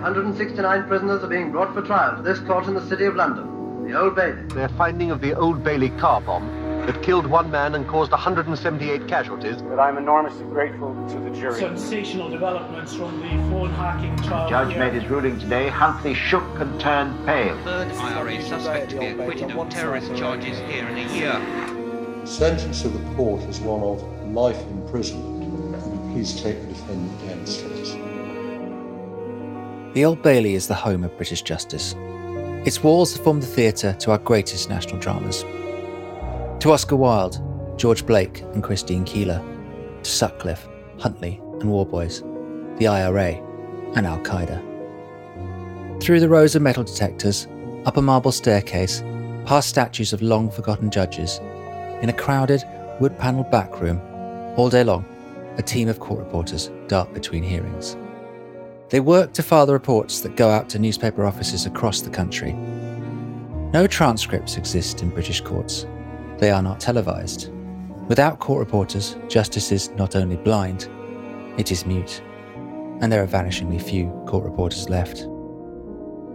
169 prisoners are being brought for trial to this court in the City of London, the Old Bailey. Their finding of the Old Bailey car bomb that killed one man and caused 178 casualties. But I'm enormously grateful to the jury. Sensational developments from the phone hacking trial. The judge here. made his ruling today. Huntley shook and turned pale. Third IRA suspect to be acquitted of terrorist charges here in a year. Sentence of the court is one of life imprisonment. Will please take the defendant downstairs? The Old Bailey is the home of British justice. Its walls have formed the theatre to our greatest national dramas. To Oscar Wilde, George Blake, and Christine Keeler. To Sutcliffe, Huntley, and Warboys. The IRA, and Al Qaeda. Through the rows of metal detectors, up a marble staircase, past statues of long forgotten judges, in a crowded, wood panelled back room, all day long, a team of court reporters dart between hearings. They work to file the reports that go out to newspaper offices across the country. No transcripts exist in British courts. They are not televised. Without court reporters, justice is not only blind, it is mute. And there are vanishingly few court reporters left.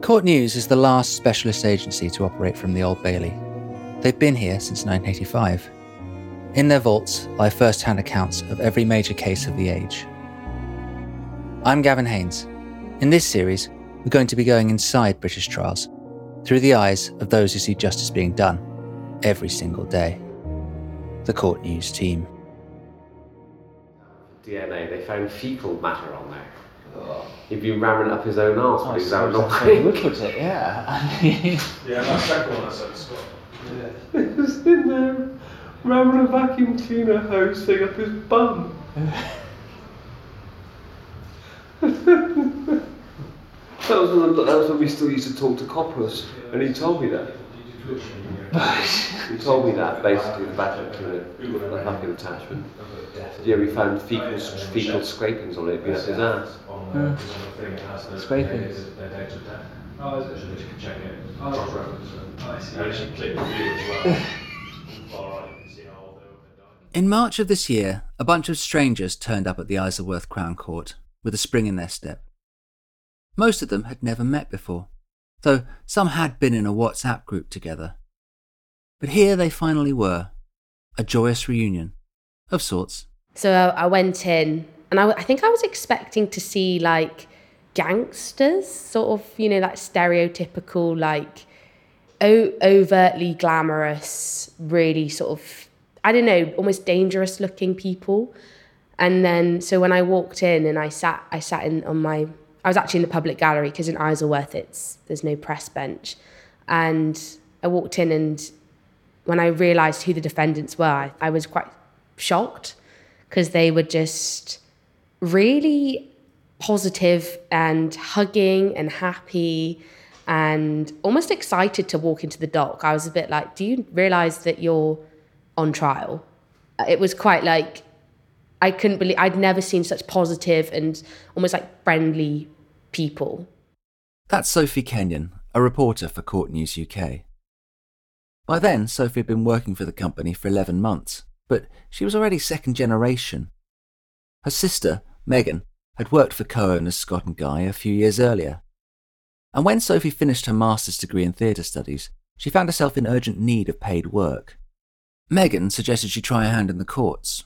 Court News is the last specialist agency to operate from the Old Bailey. They've been here since 1985. In their vaults lie first hand accounts of every major case of the age. I'm Gavin Haynes. In this series, we're going to be going inside British trials through the eyes of those who see justice being done every single day. The Court News team. DNA, they found fecal matter on there. He'd been ramming up his own arse when he was oh, out Look long at it, yeah. I mean, Yeah, that second one I said Scott. He was in there ramming a vacuum cleaner hose thing up his bum. That was, when, that was when we still used to talk to coppers, and he told me that. he told me that basically the vacuum cleaner, the vacuum attachment. Yeah, we found fecal, fecal scrapings on it, being up his ass. Scrapings. In March of this year, a bunch of strangers turned up at the Isleworth Crown Court with a spring in their step. Most of them had never met before, though some had been in a WhatsApp group together. But here they finally were a joyous reunion, of sorts. So I, I went in, and I, I think I was expecting to see like gangsters, sort of, you know, like stereotypical, like o- overtly glamorous, really sort of, I don't know, almost dangerous looking people. And then, so when I walked in and I sat, I sat in on my, I was actually in the public gallery because in Isleworth it's there's no press bench, and I walked in and when I realised who the defendants were, I, I was quite shocked because they were just really positive and hugging and happy and almost excited to walk into the dock. I was a bit like, do you realise that you're on trial? It was quite like, I couldn't believe, I'd never seen such positive and almost like friendly people. That's Sophie Kenyon, a reporter for Court News UK. By then, Sophie had been working for the company for 11 months, but she was already second generation. Her sister, Megan, had worked for co owners Scott and Guy a few years earlier. And when Sophie finished her master's degree in theatre studies, she found herself in urgent need of paid work. Megan suggested she try a hand in the courts.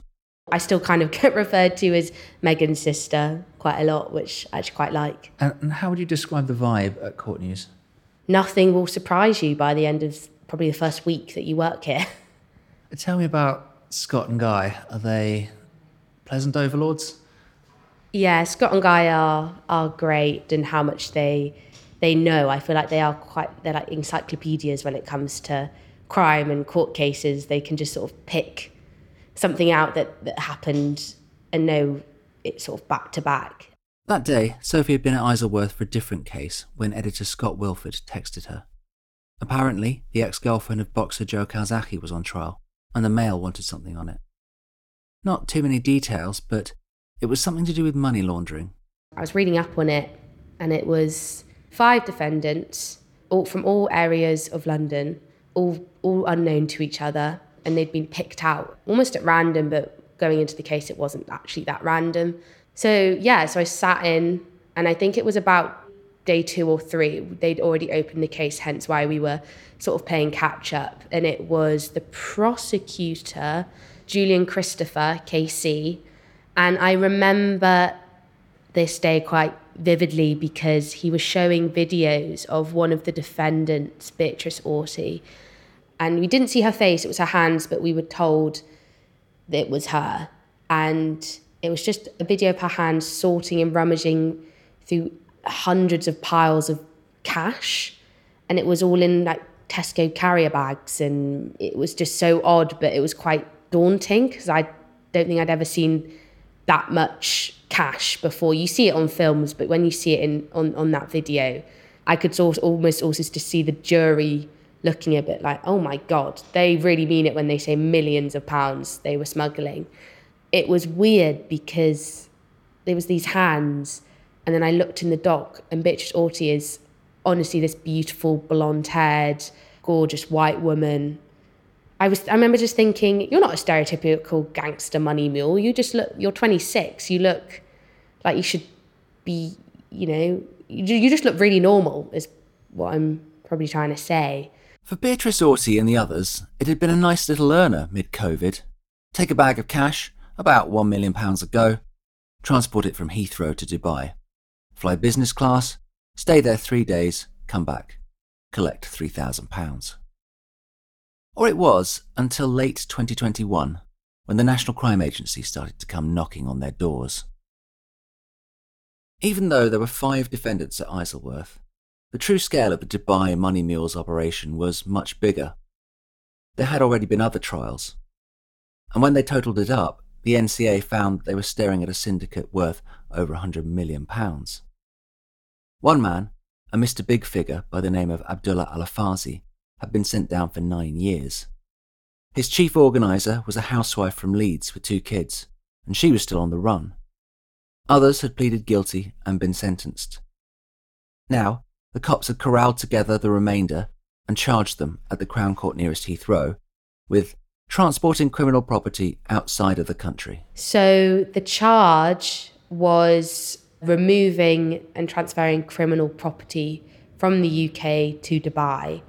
I still kind of get referred to as Megan's sister quite a lot, which I actually quite like. And, how would you describe the vibe at Court News? Nothing will surprise you by the end of probably the first week that you work here. Tell me about Scott and Guy. Are they pleasant overlords? Yeah, Scott and Guy are are great and how much they they know. I feel like they are quite they're like encyclopedias when it comes to crime and court cases. They can just sort of pick something out that, that happened and know it sort of back to back. That day, Sophie had been at Isleworth for a different case when editor Scott Wilford texted her. Apparently, the ex girlfriend of boxer Joe Calzaghe was on trial, and the Mail wanted something on it. Not too many details, but it was something to do with money laundering. I was reading up on it, and it was five defendants, all from all areas of London, all all unknown to each other, and they'd been picked out almost at random. But going into the case, it wasn't actually that random. So yeah, so I sat in, and I think it was about day two or three. They'd already opened the case, hence why we were sort of playing catch up. And it was the prosecutor, Julian Christopher, KC. And I remember this day quite vividly because he was showing videos of one of the defendants, Beatrice Auty. And we didn't see her face, it was her hands, but we were told that it was her. And it was just a video of her hands sorting and rummaging through hundreds of piles of cash. And it was all in like Tesco carrier bags. And it was just so odd, but it was quite daunting because I don't think I'd ever seen that much cash before. You see it on films, but when you see it in on, on that video, I could sort almost also just see the jury looking a bit like, oh my God, they really mean it when they say millions of pounds they were smuggling. It was weird because there was these hands, and then I looked in the dock, and Beatrice Auty is honestly this beautiful, blonde-haired, gorgeous white woman. I was I remember just thinking, you're not a stereotypical gangster money mule. You just look you're 26. You look like you should be, you know, you, you just look really normal is what I'm probably trying to say. For Beatrice Auty and the others, it had been a nice little earner mid COVID. Take a bag of cash, about £1 million a go, transport it from Heathrow to Dubai, fly business class, stay there three days, come back, collect £3,000. Or it was until late 2021 when the National Crime Agency started to come knocking on their doors. Even though there were five defendants at Isleworth, the true scale of the Dubai Money Mules operation was much bigger. There had already been other trials, and when they totaled it up, the NCA found that they were staring at a syndicate worth over £100 million. One man, a Mr. Big figure by the name of Abdullah Alafazi, had been sent down for nine years. His chief organiser was a housewife from Leeds with two kids, and she was still on the run. Others had pleaded guilty and been sentenced. Now, the cops had corralled together the remainder and charged them at the Crown Court nearest Heathrow with transporting criminal property outside of the country. So the charge was removing and transferring criminal property from the UK to Dubai,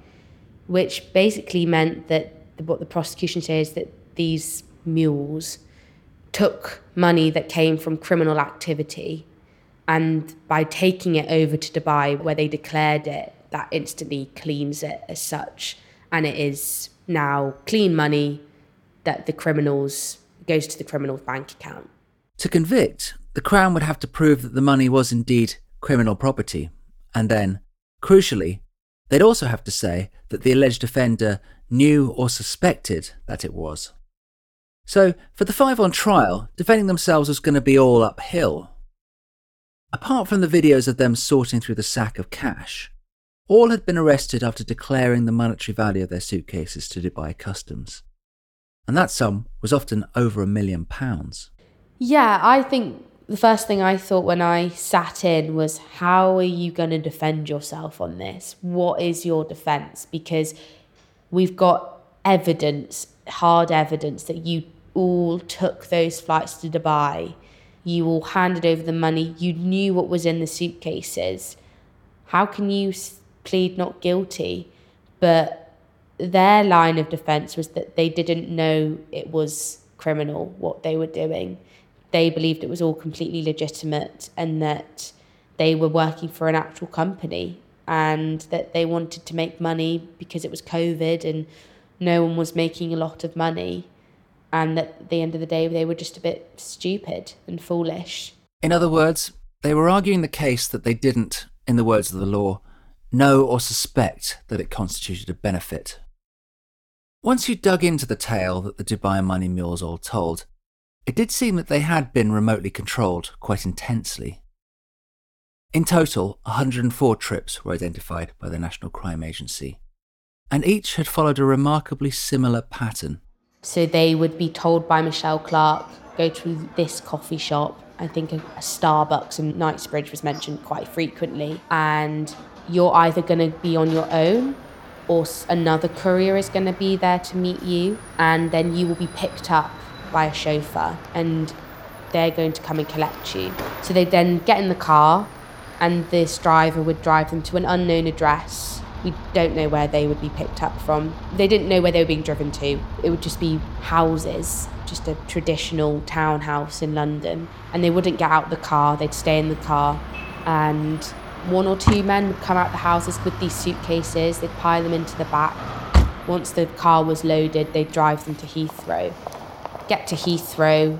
which basically meant that what the prosecution says that these mules took money that came from criminal activity and by taking it over to Dubai where they declared it that instantly cleans it as such. And it is now clean money that the criminals goes to the criminal's bank account. To convict the crown would have to prove that the money was indeed criminal property. And then crucially they'd also have to say that the alleged offender knew or suspected that it was. So, for the five on trial, defending themselves was going to be all uphill. Apart from the videos of them sorting through the sack of cash, all had been arrested after declaring the monetary value of their suitcases to Dubai Customs. And that sum was often over a million pounds. Yeah, I think the first thing I thought when I sat in was how are you going to defend yourself on this? What is your defense? Because we've got evidence hard evidence that you all took those flights to Dubai, you all handed over the money, you knew what was in the suitcases. How can you plead not guilty? But their line of defense was that they didn't know it was criminal what they were doing. They believed it was all completely legitimate and that they were working for an actual company and that they wanted to make money because it was COVID and no one was making a lot of money and at the end of the day they were just a bit stupid and foolish. In other words, they were arguing the case that they didn't, in the words of the law, know or suspect that it constituted a benefit. Once you dug into the tale that the Dubai money mules all told, it did seem that they had been remotely controlled quite intensely. In total, 104 trips were identified by the National Crime Agency, and each had followed a remarkably similar pattern. So they would be told by Michelle Clark, go to this coffee shop. I think a, a Starbucks in Knightsbridge was mentioned quite frequently. And you're either going to be on your own or another courier is going to be there to meet you. And then you will be picked up by a chauffeur and they're going to come and collect you. So they then get in the car and this driver would drive them to an unknown address. We don't know where they would be picked up from. They didn't know where they were being driven to. It would just be houses, just a traditional townhouse in London. And they wouldn't get out the car, they'd stay in the car. And one or two men would come out the houses with these suitcases, they'd pile them into the back. Once the car was loaded, they'd drive them to Heathrow. Get to Heathrow,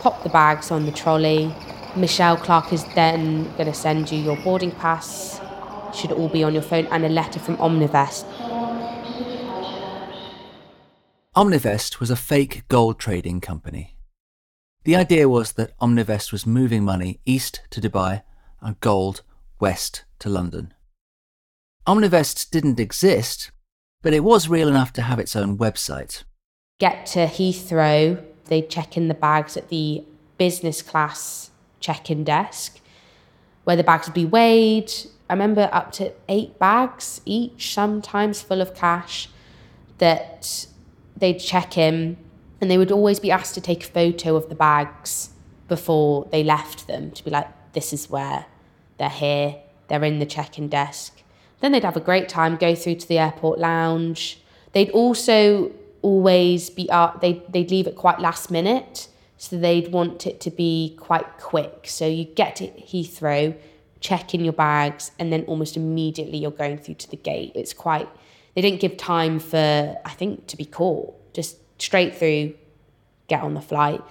pop the bags on the trolley. Michelle Clark is then going to send you your boarding pass, should all be on your phone, and a letter from Omnivest. Omnivest was a fake gold trading company. The idea was that Omnivest was moving money east to Dubai and gold west to London. Omnivest didn't exist, but it was real enough to have its own website. Get to Heathrow, they'd check in the bags at the business class check in desk where the bags would be weighed. I remember up to eight bags each, sometimes full of cash, that they'd check in and they would always be asked to take a photo of the bags before they left them to be like, this is where they're here, they're in the check in desk. Then they'd have a great time, go through to the airport lounge. They'd also always be uh, they'd, they'd leave it quite last minute so they'd want it to be quite quick so you get to heathrow check in your bags and then almost immediately you're going through to the gate. It's quite they didn't give time for i think to be caught. Just straight through get on the flight.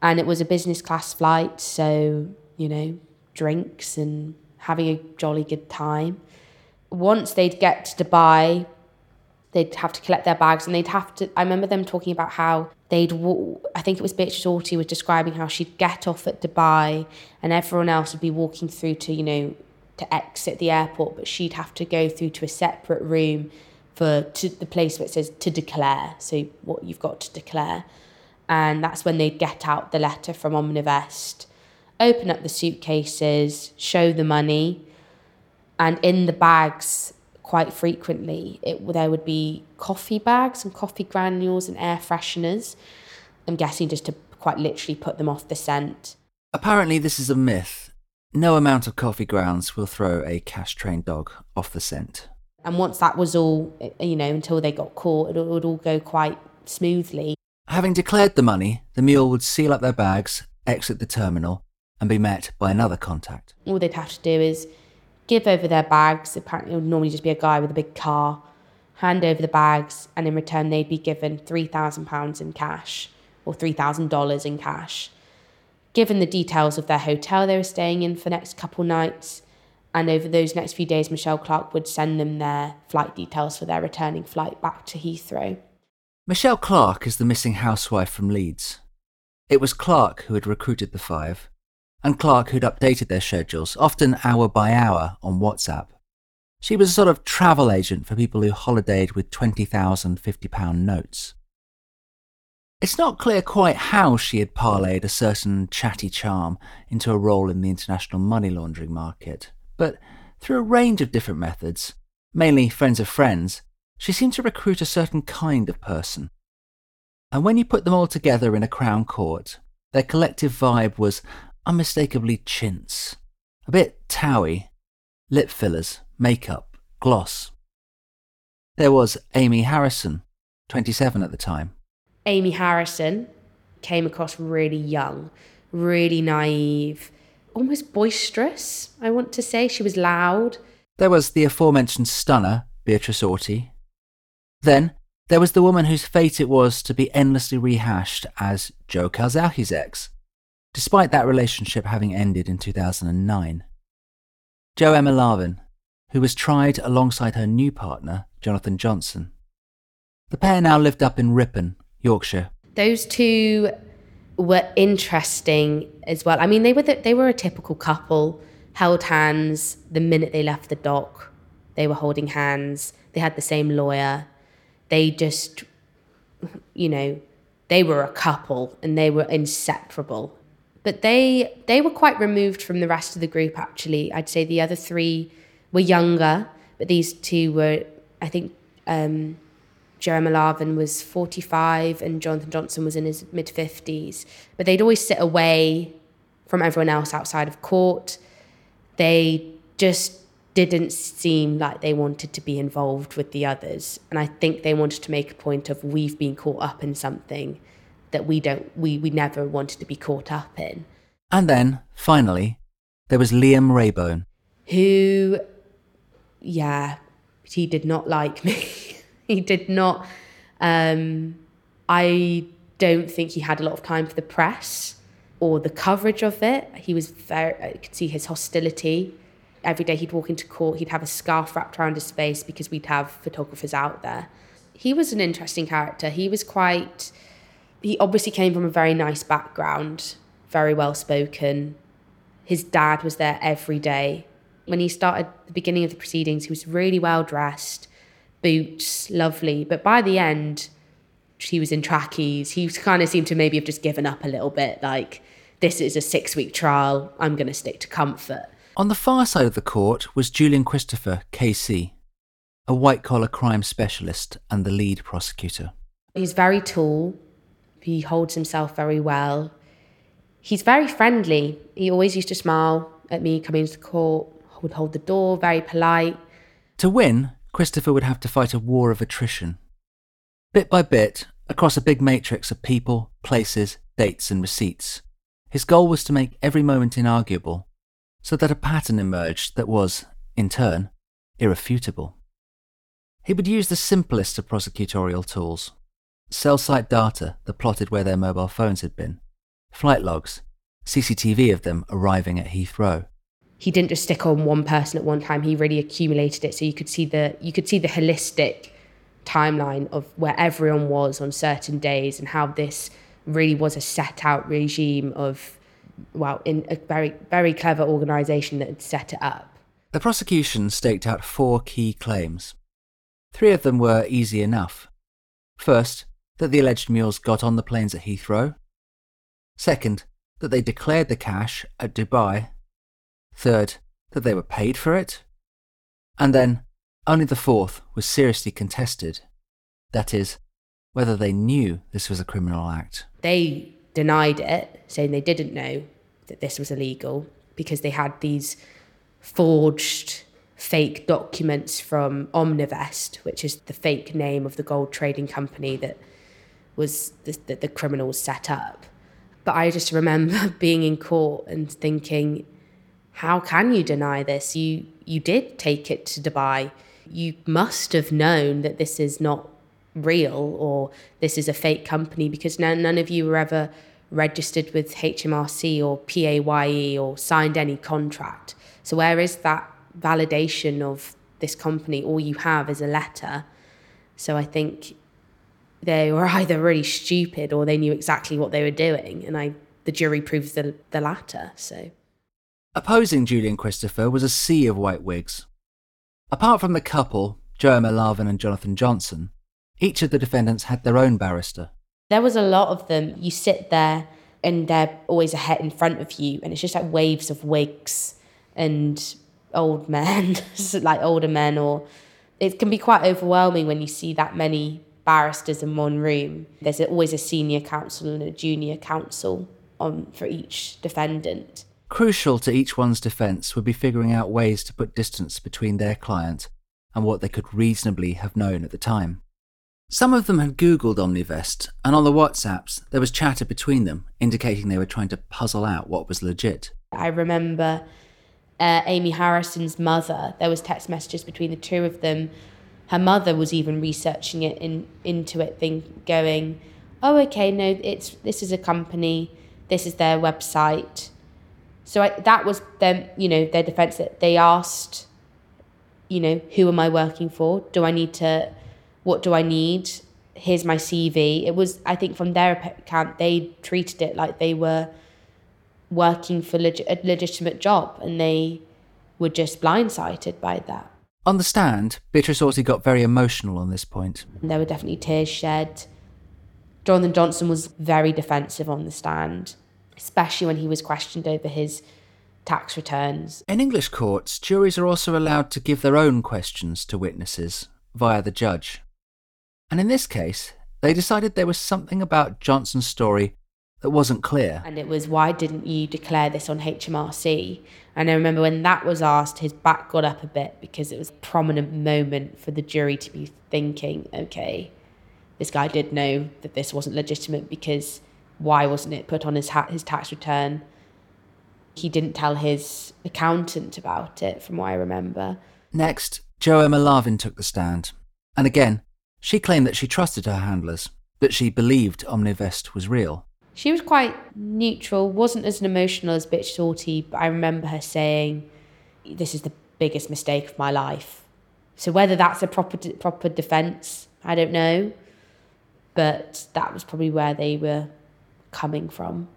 And it was a business class flight so you know drinks and having a jolly good time. Once they'd get to dubai they'd have to collect their bags and they'd have to i remember them talking about how they'd i think it was Beatrice Auty was describing how she'd get off at dubai and everyone else would be walking through to you know to exit the airport but she'd have to go through to a separate room for to the place where it says to declare so what you've got to declare. And that's when they'd get out the letter from omnivest open up the suitcases show the money and in the bags quite frequently. It, there would be coffee bags and coffee granules and air fresheners. I'm guessing just to quite literally put them off the scent. Apparently, this is a myth. No amount of coffee grounds will throw a cash trained dog off the scent. And once that was all, eh, you know, until they got caught, it would all go quite smoothly. Having declared the money, the mule would seal up their bags, exit the terminal, and be met by another contact. All they'd have to do is give over their bags. Apparently, it would normally just be a guy with a big car, hand over the bags, and in return, they'd be given £3,000 in cash or $3,000 in cash. Given the details of their hotel they were staying in for the next couple nights, and over those next few days, Michelle Clark would send them their flight details for their returning flight back to Heathrow. Michelle Clark is the missing housewife from Leeds. It was Clark who had recruited the five, and Clark who'd updated their schedules, often hour by hour, on WhatsApp. She was a sort of travel agent for people who holidayed with £20,000 £50 notes. It's not clear quite how she had parlayed a certain chatty charm into a role in the international money laundering market, but through a range of different methods, mainly friends of friends, she seemed to recruit a certain kind of person. And when you put them all together in a Crown Court, their collective vibe was unmistakably chintz. A bit TOWIE, lip fillers, makeup, gloss. There was Amy Harrison, 27 at the time. Amy Harrison came across really young, really naive, almost boisterous, I want to say. She was loud. There was the aforementioned stunner, Beatrice Auty. Then there was the woman whose fate it was to be endlessly rehashed as Joe Calzaghe's ex, despite that relationship having ended in 2009. Jo Emma Larvin, who was tried alongside her new partner, Jonathan Johnson. The pair now lived up in Ripon, Yorkshire. Those two were interesting as well. I mean, they were the, they were a typical couple, held hands the minute they left the dock. They were holding hands. They had the same lawyer. They just, you know, they were a couple and they were inseparable but they they were quite removed from the rest of the group actually. I'd say the other three were younger but these two were i think um, Jo Emma Larvin was 45 and Jonathan Johnson was in his mid 50s but they'd always sit away from everyone else outside of court. They just didn't seem like they wanted to be involved with the others. And I think they wanted to make a point of we've been caught up in something that we don't we, we never wanted to be caught up in. And then, finally, there was Liam Raybone. Who yeah, he did not like me. he did not um I don't think he had a lot of time for the press or the coverage of it. He was very I could see his hostility every day he'd walk into court, he'd have a scarf wrapped around his face because we'd have photographers out there. He was an interesting character. He was quite, he obviously came from a very nice background, very well spoken. His dad was there every day. When he started the beginning of the proceedings, he was really well dressed, boots, lovely. But by the end, he was in trackies. He kind of seemed to maybe have just given up a little bit, like, this is a six week trial. I'm going to stick to comfort. On the far side of the court was Julian Christopher, KC, a white collar crime specialist and the lead prosecutor. He's very tall, he holds himself very well. He's very friendly. He always used to smile at me coming into the court, would hold the door, very polite. To win, Christopher would have to fight a war of attrition. Bit by bit, across a big matrix of people, places, dates, and receipts, his goal was to make every moment inarguable so that a pattern emerged that was, in turn, irrefutable. He would use the simplest of prosecutorial tools cell site data that plotted where their mobile phones had been, flight logs, CCTV of them arriving at Heathrow. He didn't just stick on one person at one time, he really accumulated it so you could see the you could see the holistic timeline of where everyone was on certain days and how this really was a set out regime of well, in a very, very clever organisation that had set it up. The prosecution staked out four key claims. Three of them were easy enough. First, that the alleged mules got on the planes at Heathrow. Second, that they declared the cash at Dubai. Third, that they were paid for it. And then, only the fourth was seriously contested. That is, whether they knew this was a criminal act. They denied it, saying they didn't know that this was illegal because they had these forged fake documents from Omnivest, which is the fake name of the gold trading company that was the, that the criminals set up. But I just remember being in court and thinking, how can you deny this? You you did take it to Dubai. You must have known that this is not real or this is a fake company because none, none of you were ever registered with HMRC or PAYE or signed any contract. So, where is that validation of this company? All you have is a letter. So, I think they were either really stupid or they knew exactly what they were doing. And I, the jury proves the, the latter. So, opposing Julian Christopher was a sea of white wigs. Apart from the couple, Joe Larvin and Jonathan Johnson, each of the defendants had their own barrister. There was a lot of them. You sit there and they're always ahead in front of you, and it's just like waves of wigs and old men, like older men, or it can be quite overwhelming when you see that many barristers in one room. There's always a senior counsel and a junior counsel on for each defendant. Crucial to each one's defence would be figuring out ways to put distance between their client and what they could reasonably have known at the time. Some of them had Googled Omnivest, and on the WhatsApps, there was chatter between them, indicating they were trying to puzzle out what was legit. I remember uh, Amy Harrison's mother, there was text messages between the two of them. Her mother was even researching it in, into it, think, going, oh, okay, no, it's this is a company, this is their website. So I, that was them, you know, their defense that they asked, you know, who am I working for? Do I need to what do I need? Here's my CV. It was, I think, from their account, they treated it like they were working for leg- a legitimate job and they were just blindsided by that. On the stand, Beatrice Auty got very emotional on this point. There were definitely tears shed. Jonathan Johnson was very defensive on the stand, especially when he was questioned over his tax returns. In English courts, juries are also allowed to give their own questions to witnesses via the judge. And in this case, they decided there was something about Johnson's story that wasn't clear. And it was, why didn't you declare this on HMRC? And I remember when that was asked, his back got up a bit because it was a prominent moment for the jury to be thinking, okay, this guy did know that this wasn't legitimate because why wasn't it put on his, ha- his tax return? He didn't tell his accountant about it, from what I remember. Next, Jo Emma Larvin took the stand. And again, she claimed that she trusted her handlers, that she believed Omnivest was real. She was quite neutral, wasn't as emotional as Beatrice Auty, but I remember her saying, This is the biggest mistake of my life. So whether that's a proper proper defence, I don't know. But that was probably where they were coming from.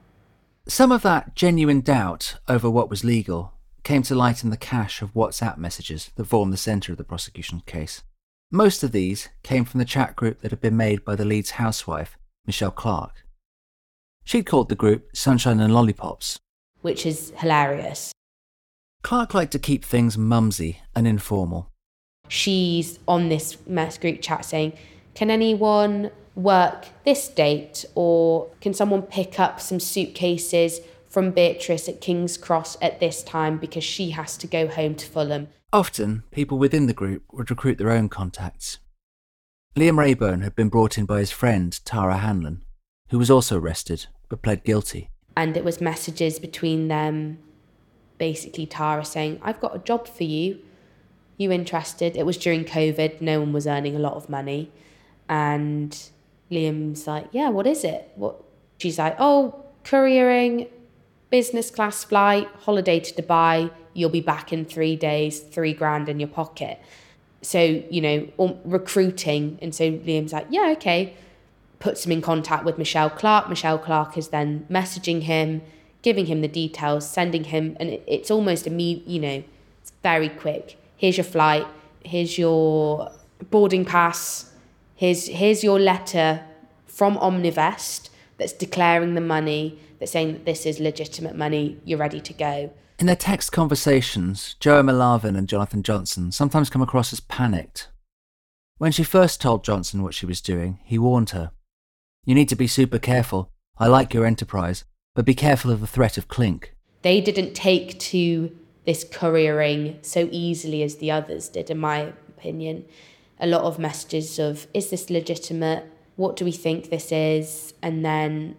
Some of that genuine doubt over what was legal came to light in the cache of WhatsApp messages that formed the centre of the prosecution case. Most of these came from the chat group that had been made by the Leeds housewife, Michelle Clark. She'd called the group Sunshine and Lollipops, which is hilarious. Clark liked to keep things mumsy and informal. She's on this mess group chat saying, Can anyone work this date? Or can someone pick up some suitcases from Beatrice at King's Cross at this time because she has to go home to Fulham? Often, people within the group would recruit their own contacts. Liam Rayburn had been brought in by his friend, Tara Hanlon, who was also arrested pled guilty. And it was messages between them, basically Tara saying, I've got a job for you. You interested? It was during COVID, no one was earning a lot of money. And Liam's like, Yeah, what is it? What she's like, Oh, couriering, business class flight, holiday to Dubai, you'll be back in three days, three grand in your pocket. So, you know, um, recruiting. And so Liam's like, Yeah, okay puts him in contact with Michelle Clark. Michelle Clark is then messaging him, giving him the details, sending him, and it's almost immediate, you know, it's very quick. Here's your flight, here's your boarding pass, here's, here's your letter from Omnivest that's declaring the money, that's saying that this is legitimate money, you're ready to go. In their text conversations, Jo Emma Larvin and Jonathan Johnson sometimes come across as panicked. When she first told Johnson what she was doing, he warned her you need to be super careful. I like your enterprise, but be careful of the threat of Clink. They didn't take to this couriering so easily as the others did, in my opinion. A lot of messages of, is this legitimate? What do we think this is? And then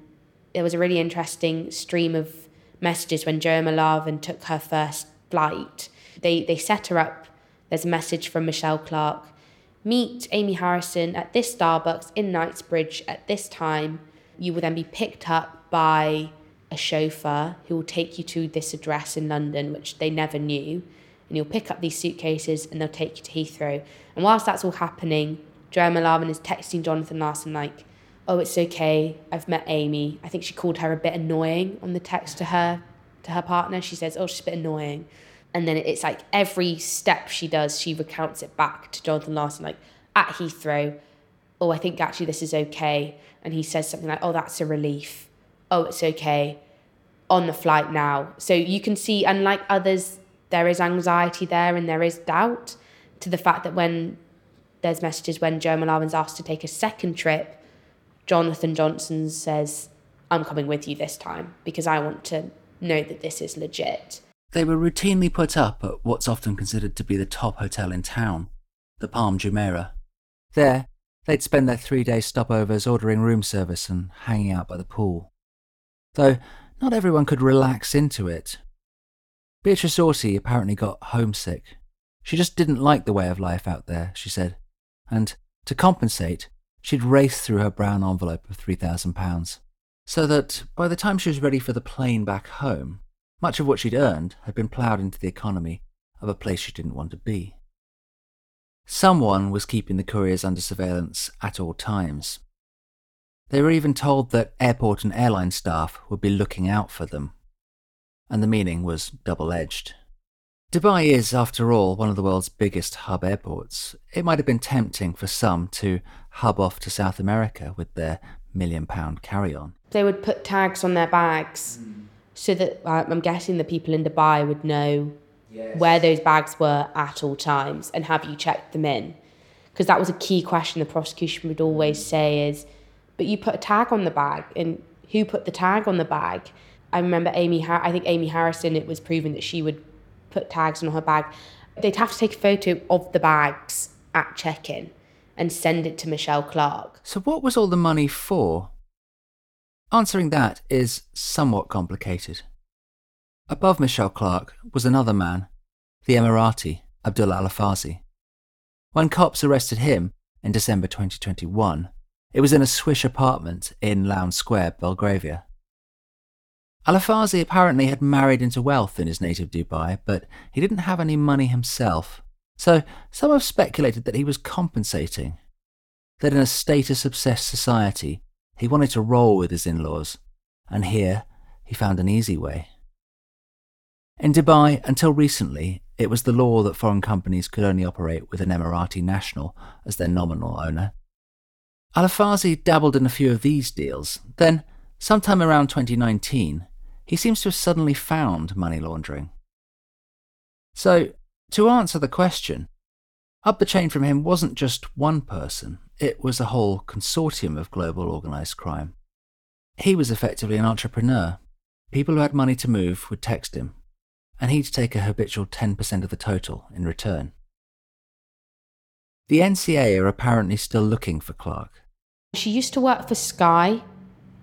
there was a really interesting stream of messages when Jo Emma Larvin took her first flight. They, they set her up. There's a message from Michelle Clark meet Amy Harrison at this Starbucks in Knightsbridge at this time. You will then be picked up by a chauffeur who will take you to this address in London, which they never knew. And you'll pick up these suitcases and they'll take you to Heathrow. And whilst that's all happening, Jo Emma Larvin is texting Jonathan Larson like, oh, it's okay. I've met Amy. I think she called her a bit annoying on the text to her to her partner. She says, oh, she's a bit annoying and then it's like every step she does, she recounts it back to Jonathan Larson, like at Heathrow. Oh, I think actually this is okay. And he says something like, oh, that's a relief. Oh, it's okay. On the flight now. So you can see, unlike others, there is anxiety there and there is doubt to the fact that when there's messages when Jo Emma asked to take a second trip, Jonathan Johnson says, I'm coming with you this time because I want to know that this is legit. They were routinely put up at what's often considered to be the top hotel in town, the Palm Jumeirah. There, they'd spend their three day stopovers ordering room service and hanging out by the pool. Though not everyone could relax into it. Beatrice Auty apparently got homesick. She just didn't like the way of life out there, she said, and to compensate, she'd raced through her brown envelope of £3,000, so that by the time she was ready for the plane back home, much of what she'd earned had been ploughed into the economy of a place she didn't want to be. Someone was keeping the couriers under surveillance at all times. They were even told that airport and airline staff would be looking out for them. And the meaning was double edged. Dubai is, after all, one of the world's biggest hub airports. It might have been tempting for some to hub off to South America with their million pound carry on. They would put tags on their bags. Mm so that I'm guessing the people in Dubai would know yes. where those bags were at all times and have you checked them in. Because that was a key question the prosecution would always say is, but you put a tag on the bag and who put the tag on the bag. I remember Amy, Har- I think Amy Harrison, it was proven that she would put tags on her bag. They'd have to take a photo of the bags at check in and send it to Michelle Clark. So, what was all the money for? Answering that is somewhat complicated. Above Michelle Clark was another man, the Emirati, Abdullah Al Afazi. When cops arrested him in December 2021, it was in a swish apartment in Lowndes Square, Belgravia. Al Afazi apparently had married into wealth in his native Dubai, but he didn't have any money himself. So some have speculated that he was compensating. That in a status obsessed society, he wanted to roll with his in laws, and here he found an easy way. In Dubai, until recently, it was the law that foreign companies could only operate with an Emirati national as their nominal owner. Al Afazi dabbled in a few of these deals. Then, sometime around 2019, he seems to have suddenly found money laundering. So, to answer the question, up the chain from him wasn't just one person, it was a whole consortium of global organised crime. He was effectively an entrepreneur. People who had money to move would text him, and he'd take a habitual 10% of the total in return. The NCA are apparently still looking for Clark. She used to work for Sky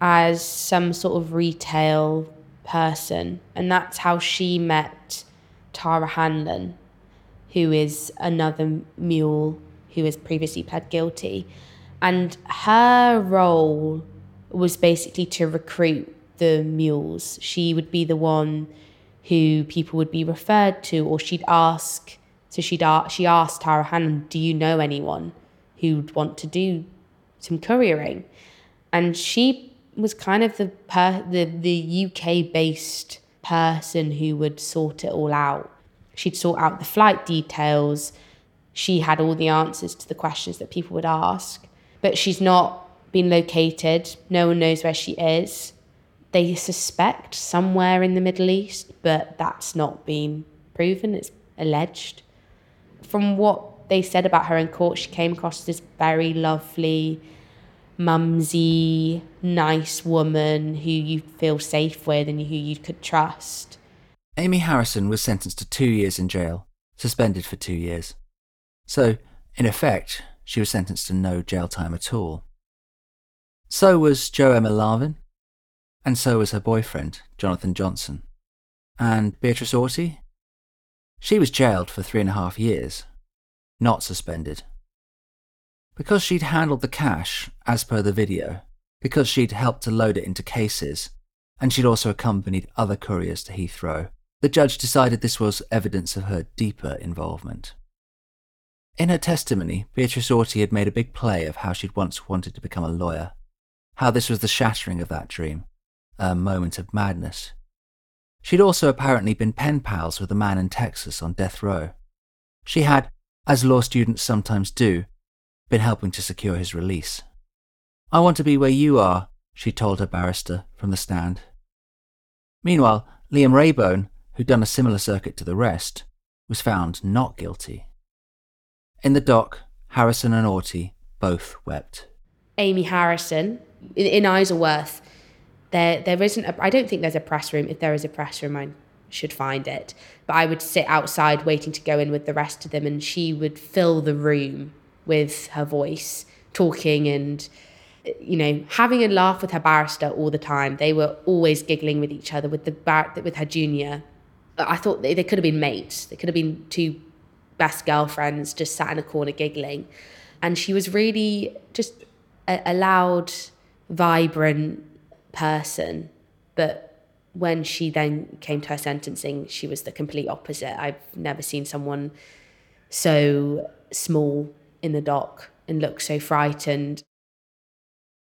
as some sort of retail person, and that's how she met Tara Hanlon, who is another mule who has previously pled guilty. And her role was basically to recruit the mules. She would be the one who people would be referred to, or she'd ask. So she'd she asked Tara Hanlon, "Do you know anyone who'd want to do some couriering?" And she was kind of the per, the the UK based person who would sort it all out. She'd sort out the flight details. She had all the answers to the questions that people would ask, but she's not been located. No one knows where she is. They suspect somewhere in the Middle East, but that's not been proven. It's alleged. From what they said about her in court, she came across as this very lovely, mumsy, nice woman who you feel safe with and who you could trust. Amy Harrison was sentenced to two years in jail, suspended for two years. So, in effect, she was sentenced to no jail time at all. So was Jo Emma Larvin, and so was her boyfriend, Jonathan Johnson. And Beatrice Auty? She was jailed for three and a half years, not suspended. Because she'd handled the cash, as per the video, because she'd helped to load it into cases, and she'd also accompanied other couriers to Heathrow, the judge decided this was evidence of her deeper involvement. In her testimony, Beatrice Auty had made a big play of how she'd once wanted to become a lawyer, how this was the shattering of that dream, a moment of madness. She'd also apparently been pen pals with a man in Texas on death row. She had, as law students sometimes do, been helping to secure his release. I want to be where you are, she told her barrister from the stand. Meanwhile, Liam Raybone, who'd done a similar circuit to the rest, was found not guilty. In the dock, Harrison and Auty both wept. Amy Harrison in, in Isleworth, there there isn't. A, I don't think there's a press room. If there is a press room, I should find it. But I would sit outside waiting to go in with the rest of them, and she would fill the room with her voice, talking and you know having a laugh with her barrister all the time. They were always giggling with each other with the bar- with her junior. I thought they, they could have been mates. They could have been two best girlfriends just sat in a corner giggling. And she was really just a, a loud, vibrant person. But when she then came to her sentencing, she was the complete opposite. I've never seen someone so small in the dock and look so frightened.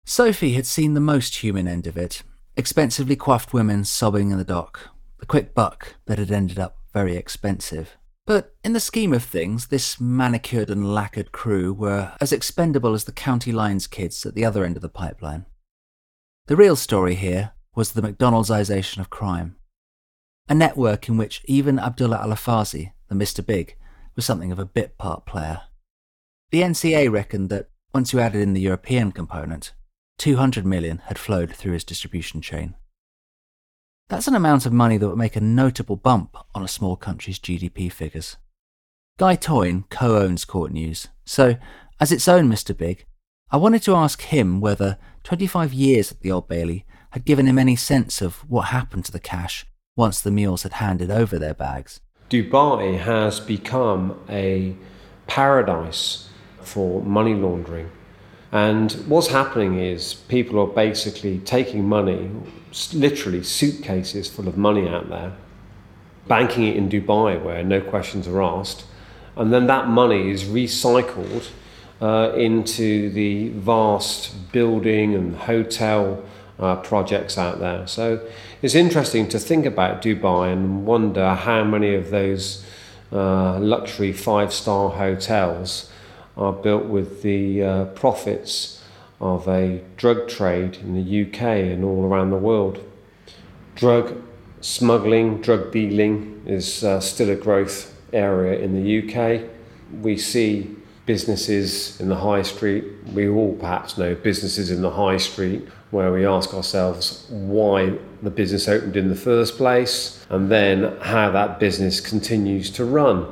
Sophie had seen the most human end of it expensively coiffed women sobbing in the dock, the quick buck that had ended up very expensive. But in the scheme of things, this manicured and lacquered crew were as expendable as the county lines kids at the other end of the pipeline. The real story here was the McDonald'sization of crime. A network in which even Abdullah Al Afazi, the Mr. Big, was something of a bit part player. The NCA reckoned that once you added in the European component, 200 million had flowed through his distribution chain. That's an amount of money that would make a notable bump on a small country's GDP figures. Guy Toyne co owns Court News, so, as its own Mr. Big, I wanted to ask him whether 25 years at the Old Bailey had given him any sense of what happened to the cash once the mules had handed over their bags. Dubai has become a paradise for money laundering. And what's happening is people are basically taking money, literally suitcases full of money out there, banking it in Dubai where no questions are asked, and then that money is recycled uh, into the vast building and hotel uh, projects out there. So it's interesting to think about Dubai and wonder how many of those uh, luxury five star hotels are built with the uh, profits of a drug trade in the UK and all around the world. Drug smuggling, drug dealing is uh, still a growth area in the UK. We see businesses in the high street. We all perhaps know businesses in the high street where we ask ourselves why the business opened in the first place and then how that business continues to run.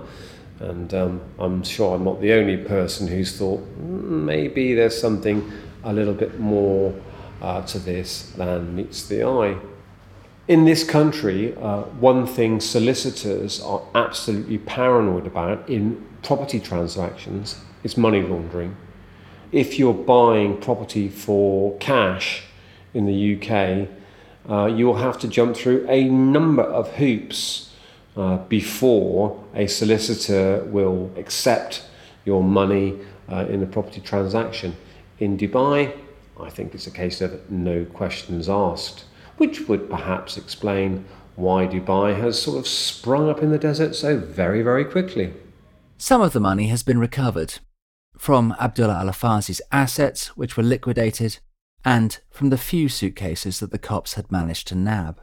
And um, I'm sure I'm not the only person who's thought maybe there's something a little bit more uh, to this than meets the eye. In this country, uh, one thing solicitors are absolutely paranoid about in property transactions is money laundering. If you're buying property for cash in the UK, uh, you'll have to jump through a number of hoops uh, before a solicitor will accept your money uh, in a property transaction. In Dubai, I think it's a case of no questions asked, which would perhaps explain why Dubai has sort of sprung up in the desert so very, very quickly. Some of the money has been recovered from Abdullah Al Afazi's assets, which were liquidated, and from the few suitcases that the cops had managed to nab.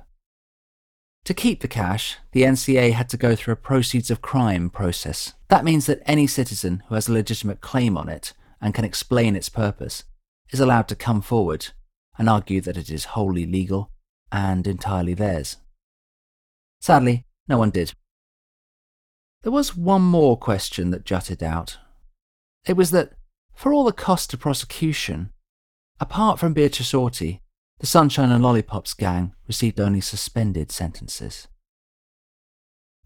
To keep the cash, the NCA had to go through a proceeds of crime process. That means that any citizen who has a legitimate claim on it and can explain its purpose is allowed to come forward and argue that it is wholly legal and entirely theirs. Sadly, no one did. There was one more question that jutted out. It was that, for all the cost to prosecution, apart from Beatrice Auty, the Sunshine and Lollipops gang received only suspended sentences.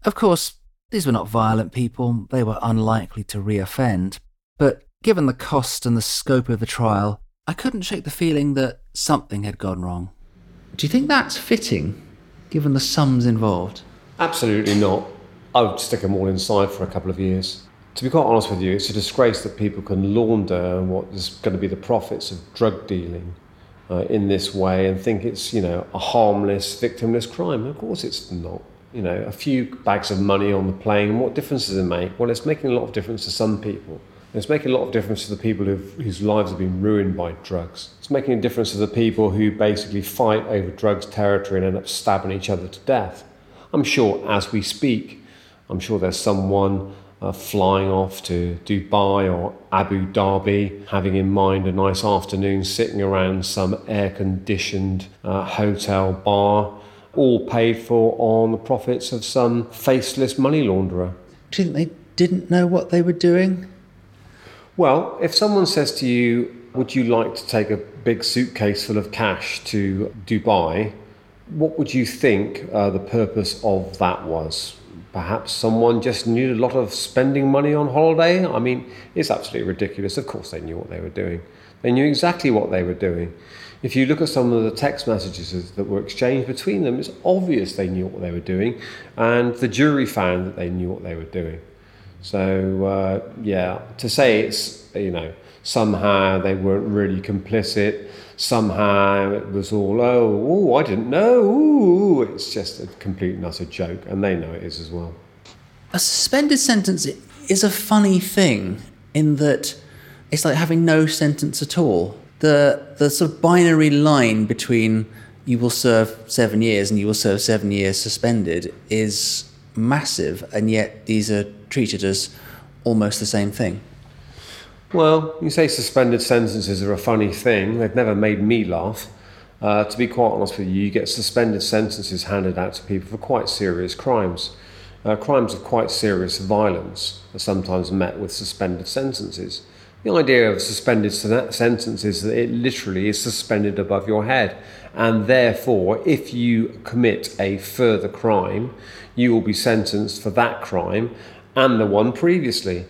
Of course, these were not violent people, they were unlikely to reoffend, but given the cost and the scope of the trial, I couldn't shake the feeling that something had gone wrong. Do you think that's fitting, given the sums involved? Absolutely not. I would stick them all inside for a couple of years. To be quite honest with you, it's a disgrace that people can launder what is going to be the profits of drug dealing uh, in this way and think it's you know a harmless, victimless crime. Of course, it's not. You know, a few bags of money on the plane. What difference does it make? Well, it's making a lot of difference to some people. It's making a lot of difference to the people whose lives have been ruined by drugs. It's making a difference to the people who basically fight over drugs territory and end up stabbing each other to death. I'm sure as we speak, I'm sure there's someone uh, flying off to Dubai or Abu Dhabi, having in mind a nice afternoon sitting around some air conditioned uh, hotel bar, all paid for on the profits of some faceless money launderer. Do you think they didn't know what they were doing? Well, if someone says to you, Would you like to take a big suitcase full of cash to Dubai? What would you think uh, the purpose of that was? Perhaps someone just knew a lot of spending money on holiday. I mean, it's absolutely ridiculous. Of course, they knew what they were doing. They knew exactly what they were doing. If you look at some of the text messages that were exchanged between them, it's obvious they knew what they were doing, and the jury found that they knew what they were doing. So, uh, yeah, to say it's, you know, somehow they weren't really complicit, somehow it was all, oh, oh I didn't know, ooh, it's just a complete and utter joke, and they know it is as well. A suspended sentence is a funny thing in that it's like having no sentence at all. The, the sort of binary line between you will serve seven years and you will serve seven years suspended is massive, and yet these are treated as almost the same thing. Well, you say suspended sentences are a funny thing. They've never made me laugh. Uh, to be quite honest with you, you get suspended sentences handed out to people for quite serious crimes. Uh, crimes of quite serious violence are sometimes met with suspended sentences. The idea of suspended sentence is that it literally is suspended above your head, and therefore, if you commit a further crime, you will be sentenced for that crime and the one previously.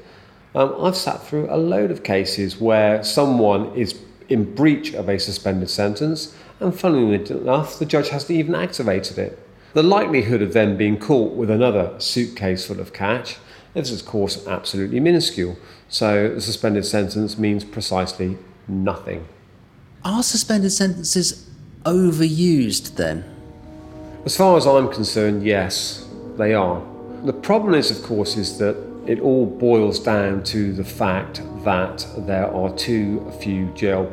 Um, I've sat through a load of cases where someone is in breach of a suspended sentence, and funnily enough, the judge hasn't even activated it. The likelihood of them being caught with another suitcase full of cash is, of course, absolutely minuscule. So the suspended sentence means precisely nothing. Are suspended sentences overused then? As far as I'm concerned, yes, they are. The problem is, of course, is that it all boils down to the fact that there are too few jail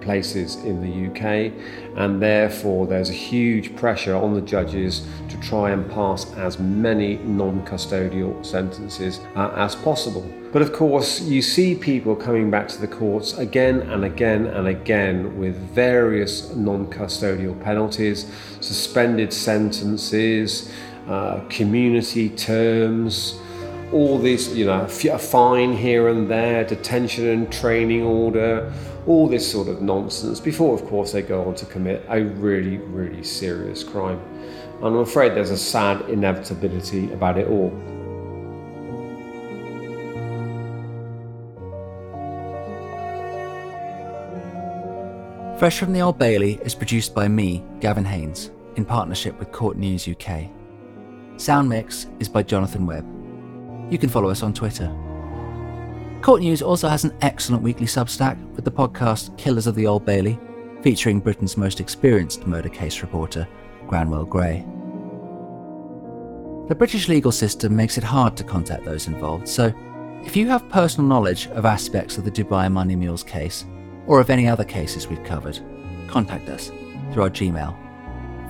places in the UK, and therefore there's a huge pressure on the judges to try and pass as many non custodial sentences uh, as possible. But of course, you see people coming back to the courts again and again and again with various non custodial penalties, suspended sentences, uh, community terms all this, you know, a fine here and there, detention and training order, all this sort of nonsense before, of course, they go on to commit a really, really serious crime. And I'm afraid there's a sad inevitability about it all. Fresh from the Old Bailey is produced by me, Gavin Haynes, in partnership with Court News UK. Sound mix is by Jonathan Webb you can follow us on Twitter. Court News also has an excellent weekly substack with the podcast Killers of the Old Bailey, featuring Britain's most experienced murder case reporter, Granwell Gray. The British legal system makes it hard to contact those involved, so if you have personal knowledge of aspects of the Dubai Money Mules case, or of any other cases we've covered, contact us through our Gmail,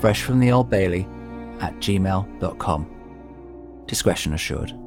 freshfromtheoldbailey at gmail.com. Discretion assured.